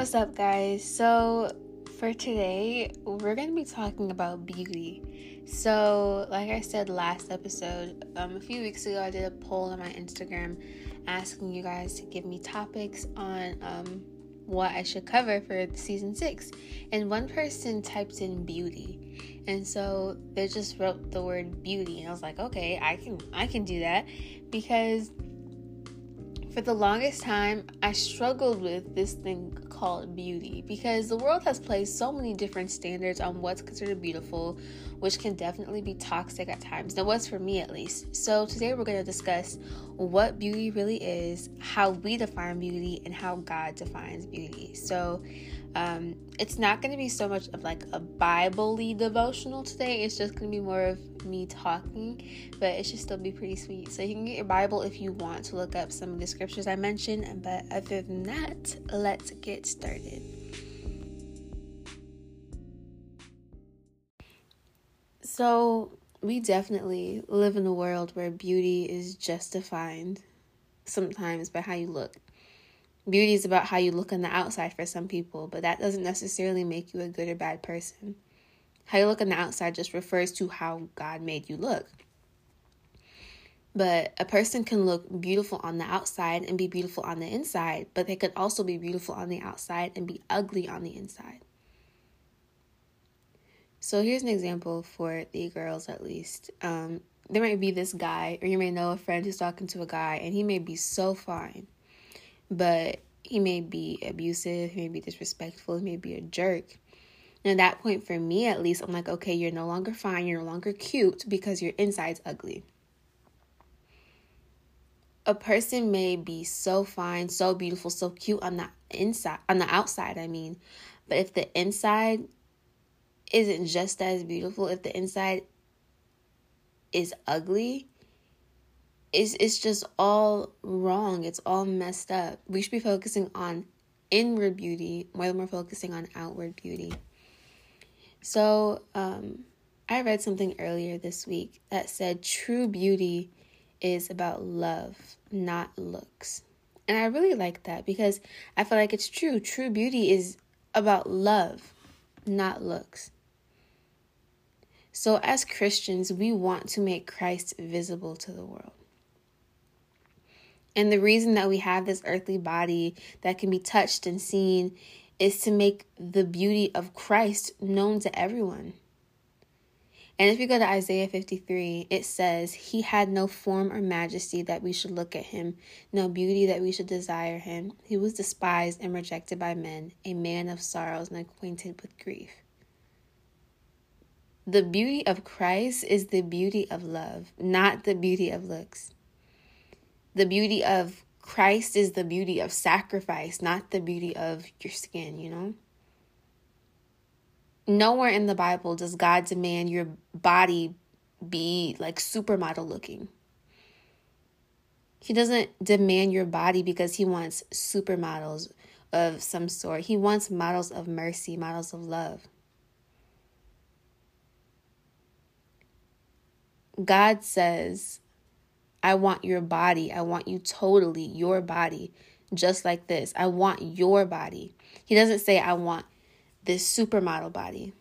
What's up, guys? So, for today, we're going to be talking about beauty. So, like I said last episode, um, a few weeks ago, I did a poll on my Instagram asking you guys to give me topics on um, what I should cover for season six. And one person typed in beauty. And so they just wrote the word beauty. And I was like, okay, I can I can do that because for the longest time, I struggled with this thing called beauty because the world has placed so many different standards on what's considered beautiful, which can definitely be toxic at times. That was for me at least. So, today we're going to discuss what beauty really is, how we define beauty, and how God defines beauty. So, um, it's not going to be so much of like a Bible devotional today. It's just going to be more of me talking, but it should still be pretty sweet. So you can get your Bible if you want to look up some of the scriptures I mentioned. But other than that, let's get started. So, we definitely live in a world where beauty is just defined sometimes by how you look. Beauty is about how you look on the outside for some people, but that doesn't necessarily make you a good or bad person. How you look on the outside just refers to how God made you look. But a person can look beautiful on the outside and be beautiful on the inside, but they could also be beautiful on the outside and be ugly on the inside. So here's an example for the girls, at least. Um, there might be this guy, or you may know a friend who's talking to a guy, and he may be so fine but he may be abusive, he may be disrespectful, he may be a jerk. And at that point, for me at least, I'm like, okay, you're no longer fine, you're no longer cute because your inside's ugly. A person may be so fine, so beautiful, so cute on the inside, on the outside, I mean, but if the inside isn't just as beautiful, if the inside is ugly, it's it's just all wrong. It's all messed up. We should be focusing on inward beauty more than we're focusing on outward beauty. So, um, I read something earlier this week that said true beauty is about love, not looks. And I really like that because I feel like it's true. True beauty is about love, not looks. So, as Christians, we want to make Christ visible to the world. And the reason that we have this earthly body that can be touched and seen is to make the beauty of Christ known to everyone. And if you go to Isaiah 53, it says, He had no form or majesty that we should look at him, no beauty that we should desire him. He was despised and rejected by men, a man of sorrows and acquainted with grief. The beauty of Christ is the beauty of love, not the beauty of looks. The beauty of Christ is the beauty of sacrifice, not the beauty of your skin, you know? Nowhere in the Bible does God demand your body be like supermodel looking. He doesn't demand your body because he wants supermodels of some sort. He wants models of mercy, models of love. God says, I want your body. I want you totally, your body, just like this. I want your body. He doesn't say, I want this supermodel body,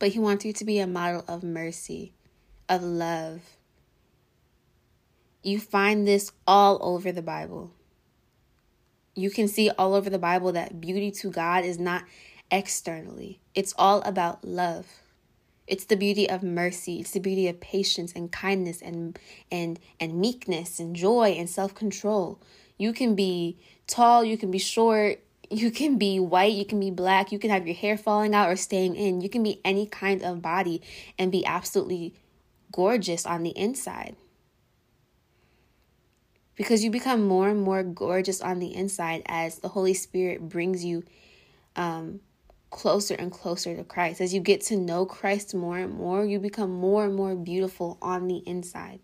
but he wants you to be a model of mercy, of love. You find this all over the Bible. You can see all over the Bible that beauty to God is not externally, it's all about love. It's the beauty of mercy. It's the beauty of patience and kindness and and and meekness and joy and self-control. You can be tall, you can be short, you can be white, you can be black, you can have your hair falling out or staying in. You can be any kind of body and be absolutely gorgeous on the inside. Because you become more and more gorgeous on the inside as the Holy Spirit brings you um, closer and closer to Christ. As you get to know Christ more and more, you become more and more beautiful on the inside.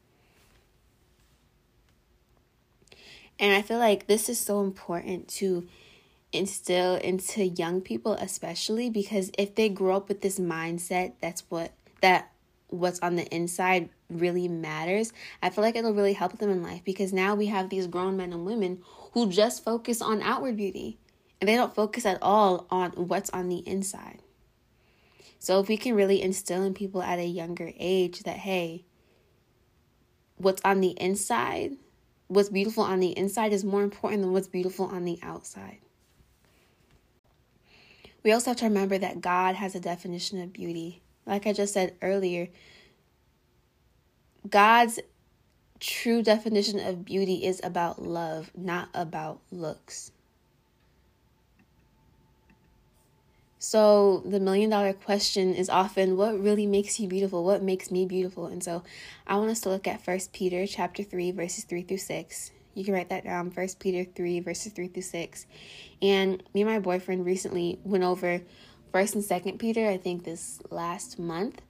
And I feel like this is so important to instill into young people especially because if they grow up with this mindset that's what that what's on the inside really matters. I feel like it'll really help them in life because now we have these grown men and women who just focus on outward beauty And they don't focus at all on what's on the inside. So if we can really instill in people at a younger age that, hey, what's on the inside, what's beautiful on the inside is more important than what's beautiful on the outside. We also have to remember that God has a definition of beauty. Like I just said earlier, God's true definition of beauty is about love, not about looks. So the million dollar question is often what really makes you beautiful? What makes me beautiful? And so I want us to look at First Peter chapter 3 verses 3 through 6. You can write that down, First Peter 3 verses 3 through 6. And me and my boyfriend recently went over First and Second Peter, I think this last month.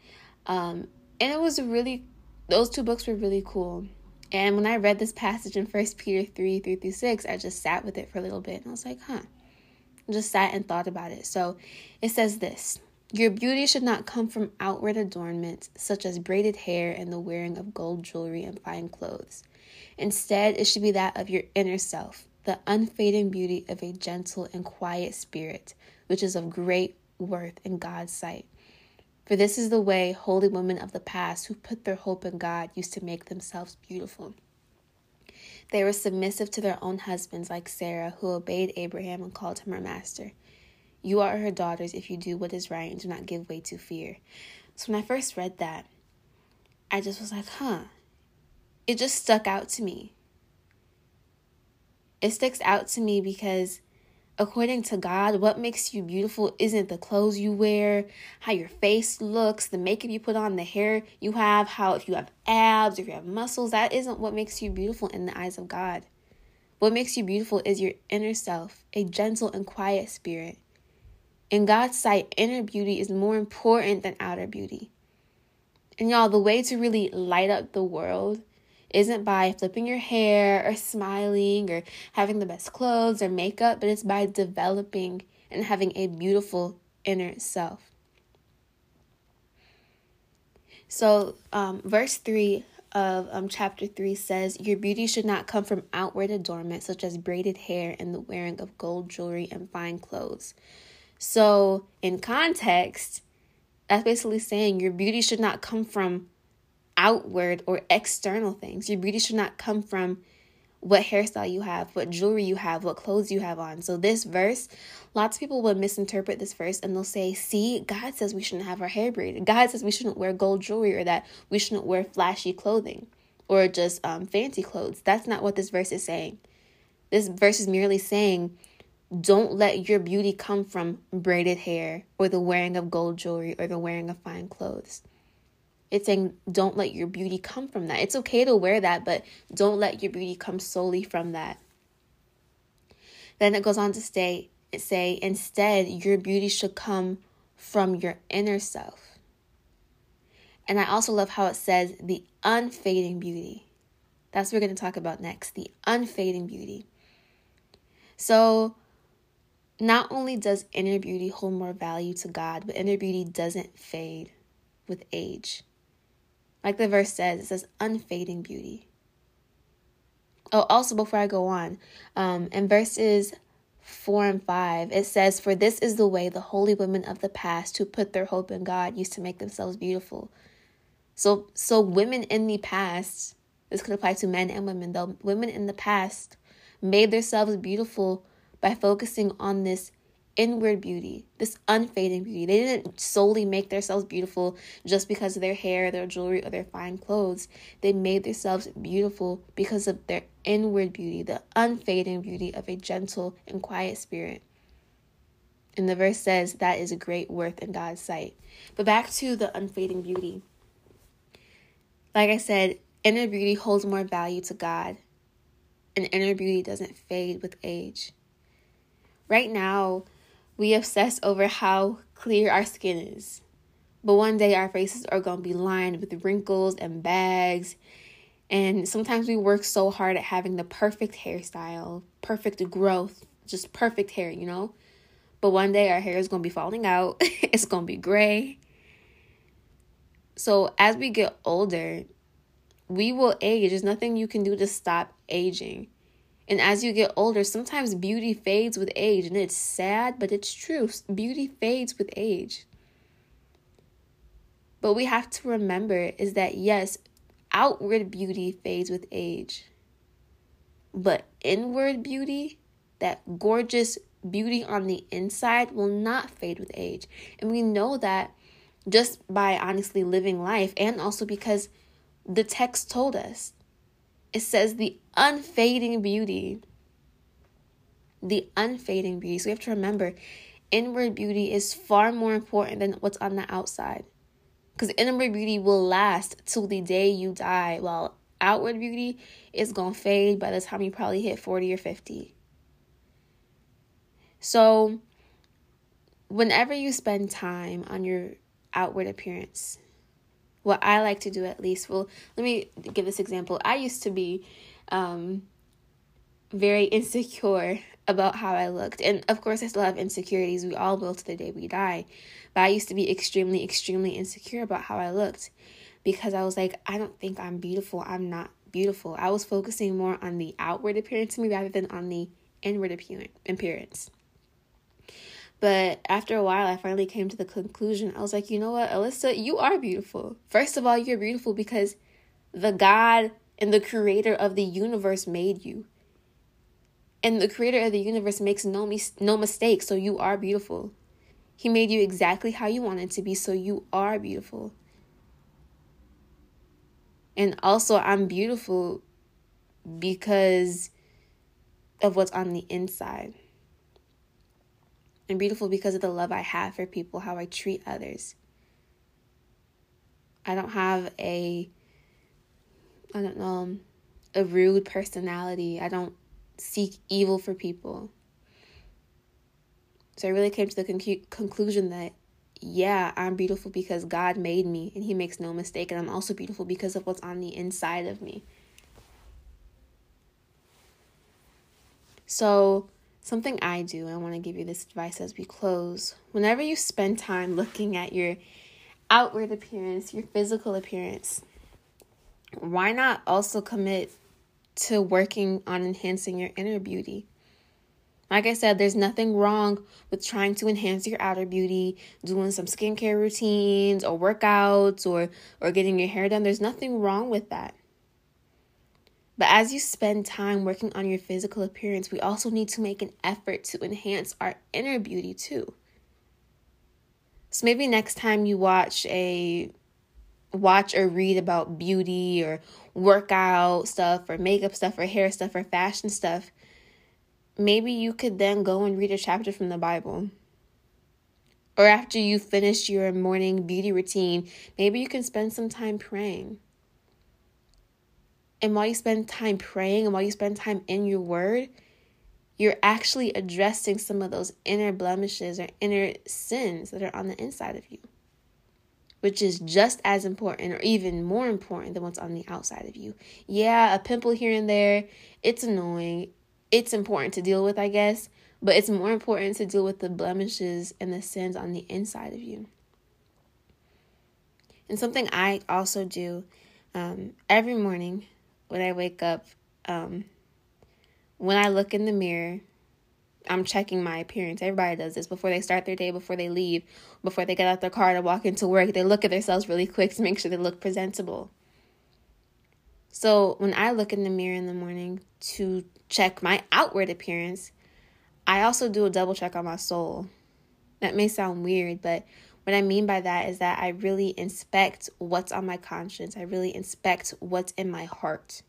Um, and it was really those two books were really cool. And when I read this passage in First Peter 3, 3 through 6, I just sat with it for a little bit and I was like, huh just sat and thought about it. So it says this Your beauty should not come from outward adornments, such as braided hair and the wearing of gold jewelry and fine clothes. Instead, it should be that of your inner self, the unfading beauty of a gentle and quiet spirit, which is of great worth in God's sight. For this is the way holy women of the past who put their hope in God used to make themselves beautiful. They were submissive to their own husbands, like Sarah, who obeyed Abraham and called him her master. You are her daughters if you do what is right and do not give way to fear. So when I first read that, I just was like, huh. It just stuck out to me. It sticks out to me because according to God, what makes you beautiful isn't the clothes you wear, how your face looks, the makeup you put on, the hair you have, how if you have abs, if you have muscles, that isn't what makes you beautiful in the eyes of God. What makes you beautiful is your inner self, a gentle and quiet spirit. In God's sight, inner beauty is more important than outer beauty. And y'all, the way to really light up the world isn't by flipping your hair or smiling or having the best clothes or makeup, but it's by developing and having a beautiful inner self. So, um, verse 3 of um, chapter 3 says, Your beauty should not come from outward adornment, such as braided hair and the wearing of gold jewelry and fine clothes. So, in context, that's basically saying your beauty should not come from outward or external things. Your beauty should not come from what hairstyle you have, what jewelry you have, what clothes you have on. So, this verse, lots of people will misinterpret this verse and they'll say, See, God says we shouldn't have our hair braided. God says we shouldn't wear gold jewelry or that we shouldn't wear flashy clothing or just um, fancy clothes. That's not what this verse is saying. This verse is merely saying, Don't let your beauty come from braided hair or the wearing of gold jewelry or the wearing of fine clothes. It's saying don't let your beauty come from that. It's okay to wear that, but don't let your beauty come solely from that. Then it goes on to say, say instead your beauty should come from your inner self. And I also love how it says the unfading beauty. That's what we're going to talk about next, the unfading beauty. So, not only does inner beauty hold more value to God, but inner beauty doesn't fade with age. Like the verse says, it says unfading beauty. Oh, also before I go on, um, in verses 4 and 5, it says, For this is the way the holy women of the past who put their hope in God used to make themselves beautiful. So, so women in the past, this could apply to men and women, though, women in the past made themselves beautiful by focusing on this inward beauty, this unfading beauty. They didn't solely make themselves beautiful just because of their hair, their jewelry, or their fine clothes. They made themselves beautiful because of their inward beauty, the unfading beauty of a gentle and quiet spirit. And the verse says that is a great worth in God's sight. But back to the unfading beauty. Like I said, inner beauty holds more value to God, and inner beauty doesn't fade with age. Right now, we obsess over how clear our skin is. But one day our faces are going to be lined with wrinkles and bags. And sometimes we work so hard at having the perfect hairstyle, perfect growth, just perfect hair, you know? But one day our hair is going to be falling out, it's going to be gray. So as we get older, we will age. There's nothing you can do to stop aging. And as you get older, sometimes beauty fades with age. And it's sad, but it's true. Beauty fades with age. But we have to remember is that yes, outward beauty fades with age. But inward beauty, that gorgeous beauty on the inside, will not fade with age. And we know that just by honestly living life, and also because the text told us. It says the unfading beauty. The unfading beauty. So we have to remember inward beauty is far more important than what's on the outside. Because inward beauty will last till the day you die, while outward beauty is going to fade by the time you probably hit 40 or 50. So, whenever you spend time on your outward appearance, what I like to do at least. Well, let me give this example. I used to be um, very insecure about how I looked. And of course, I still have insecurities. We all will to the day we die. But I used to be extremely, extremely insecure about how I looked because I was like, I don't think I'm beautiful. I'm not beautiful. I was focusing more on the outward appearance of me rather than on the inward appearance. But after a while, I finally came to the conclusion. I was like, you know what, Alyssa, you are beautiful. First of all, you're beautiful because the God and the creator of the universe made you. And the creator of the universe makes no, mis- no mistake, so you are beautiful. He made you exactly how you wanted to be, so you are beautiful. And also, I'm beautiful because of what's on the inside. I'm beautiful because of the love I have for people, how I treat others. I don't have a, I don't know, um, a rude personality. I don't seek evil for people. So I really came to the con- conclusion that, yeah, I'm beautiful because God made me and He makes no mistake. And I'm also beautiful because of what's on the inside of me. So Something I do, I want to give you this advice as we close. Whenever you spend time looking at your outward appearance, your physical appearance, why not also commit to working on enhancing your inner beauty? Like I said, there's nothing wrong with trying to enhance your outer beauty, doing some skincare routines or workouts or or getting your hair done. There's nothing wrong with that. But as you spend time working on your physical appearance, we also need to make an effort to enhance our inner beauty too. So maybe next time you watch a watch or read about beauty or workout stuff or makeup stuff or hair stuff or fashion stuff, maybe you could then go and read a chapter from the Bible. Or after you finish your morning beauty routine, maybe you can spend some time praying. And while you spend time praying and while you spend time in your word, you're actually addressing some of those inner blemishes or inner sins that are on the inside of you, which is just as important or even more important than what's on the outside of you. Yeah, a pimple here and there, it's annoying. It's important to deal with, I guess, but it's more important to deal with the blemishes and the sins on the inside of you. And something I also do um, every morning when I wake up, um, when I look in the mirror, I'm checking my appearance. Everybody does this before they start their day, before they leave, before they get out their car to walk into work. They look at themselves really quick to make sure they look presentable. So when I look in the mirror in the morning to check my outward appearance, I also do a double check on my soul. That may sound weird, but what I mean by that is that I really inspect what's on my conscience. I really inspect what's in my heart.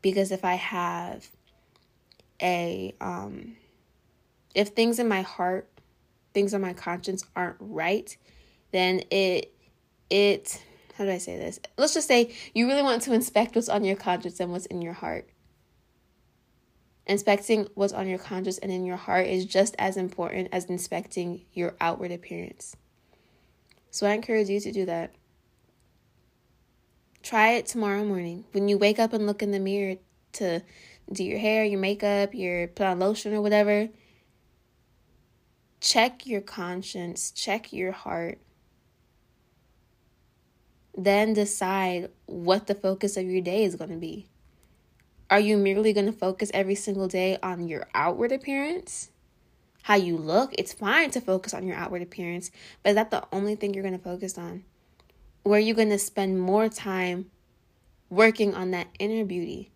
Because if I have a um if things in my heart, things on my conscience aren't right, then it it how do I say this? Let's just say you really want to inspect what's on your conscience and what's in your heart. Inspecting what's on your conscience and in your heart is just as important as inspecting your outward appearance. So I encourage you to do that. Try it tomorrow morning. When you wake up and look in the mirror to do your hair, your makeup, your put on lotion or whatever, check your conscience, check your heart. Then decide what the focus of your day is going to be. Are you merely going to focus every single day on your outward appearance? How you look? It's fine to focus on your outward appearance, but is that the only thing you're going to focus on? Or are you going to spend more time working on that inner beauty,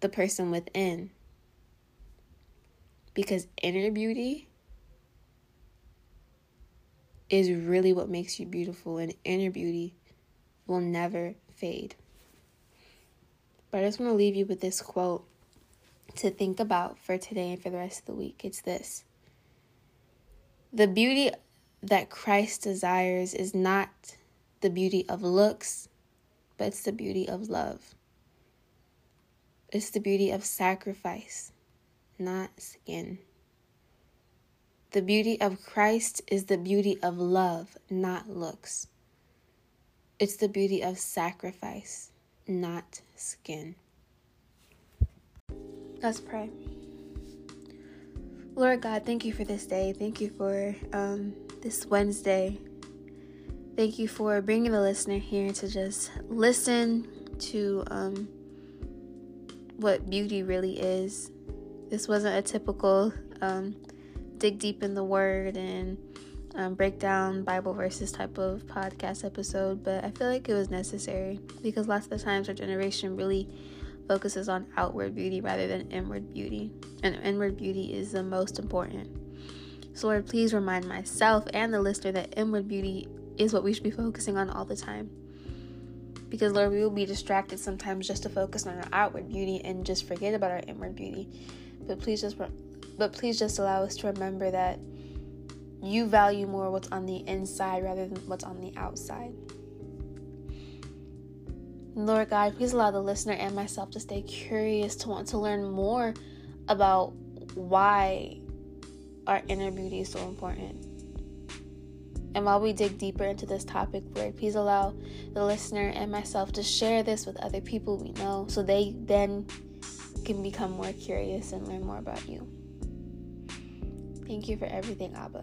the person within? Because inner beauty is really what makes you beautiful, and inner beauty will never fade. But I just want to leave you with this quote to think about for today and for the rest of the week. It's this The beauty that Christ desires is not the beauty of looks, but it's the beauty of love. It's the beauty of sacrifice, not skin. The beauty of Christ is the beauty of love, not looks. It's the beauty of sacrifice, not skin. Let's pray. Lord God, thank you for this day. Thank you for um, this Wednesday. Thank you for bringing the listener here to just listen to um, what beauty really is. This wasn't a typical um, dig deep in the word and um, break down Bible verses type of podcast episode, but I feel like it was necessary because lots of the times our generation really focuses on outward beauty rather than inward beauty, and inward beauty is the most important. So, Lord, please remind myself and the listener that inward beauty is what we should be focusing on all the time. Because, Lord, we will be distracted sometimes just to focus on our outward beauty and just forget about our inward beauty. But please just, but please just allow us to remember that you value more what's on the inside rather than what's on the outside. Lord God, please allow the listener and myself to stay curious, to want to learn more about why our inner beauty is so important. And while we dig deeper into this topic, Lord, please allow the listener and myself to share this with other people we know so they then can become more curious and learn more about you. Thank you for everything, Abba.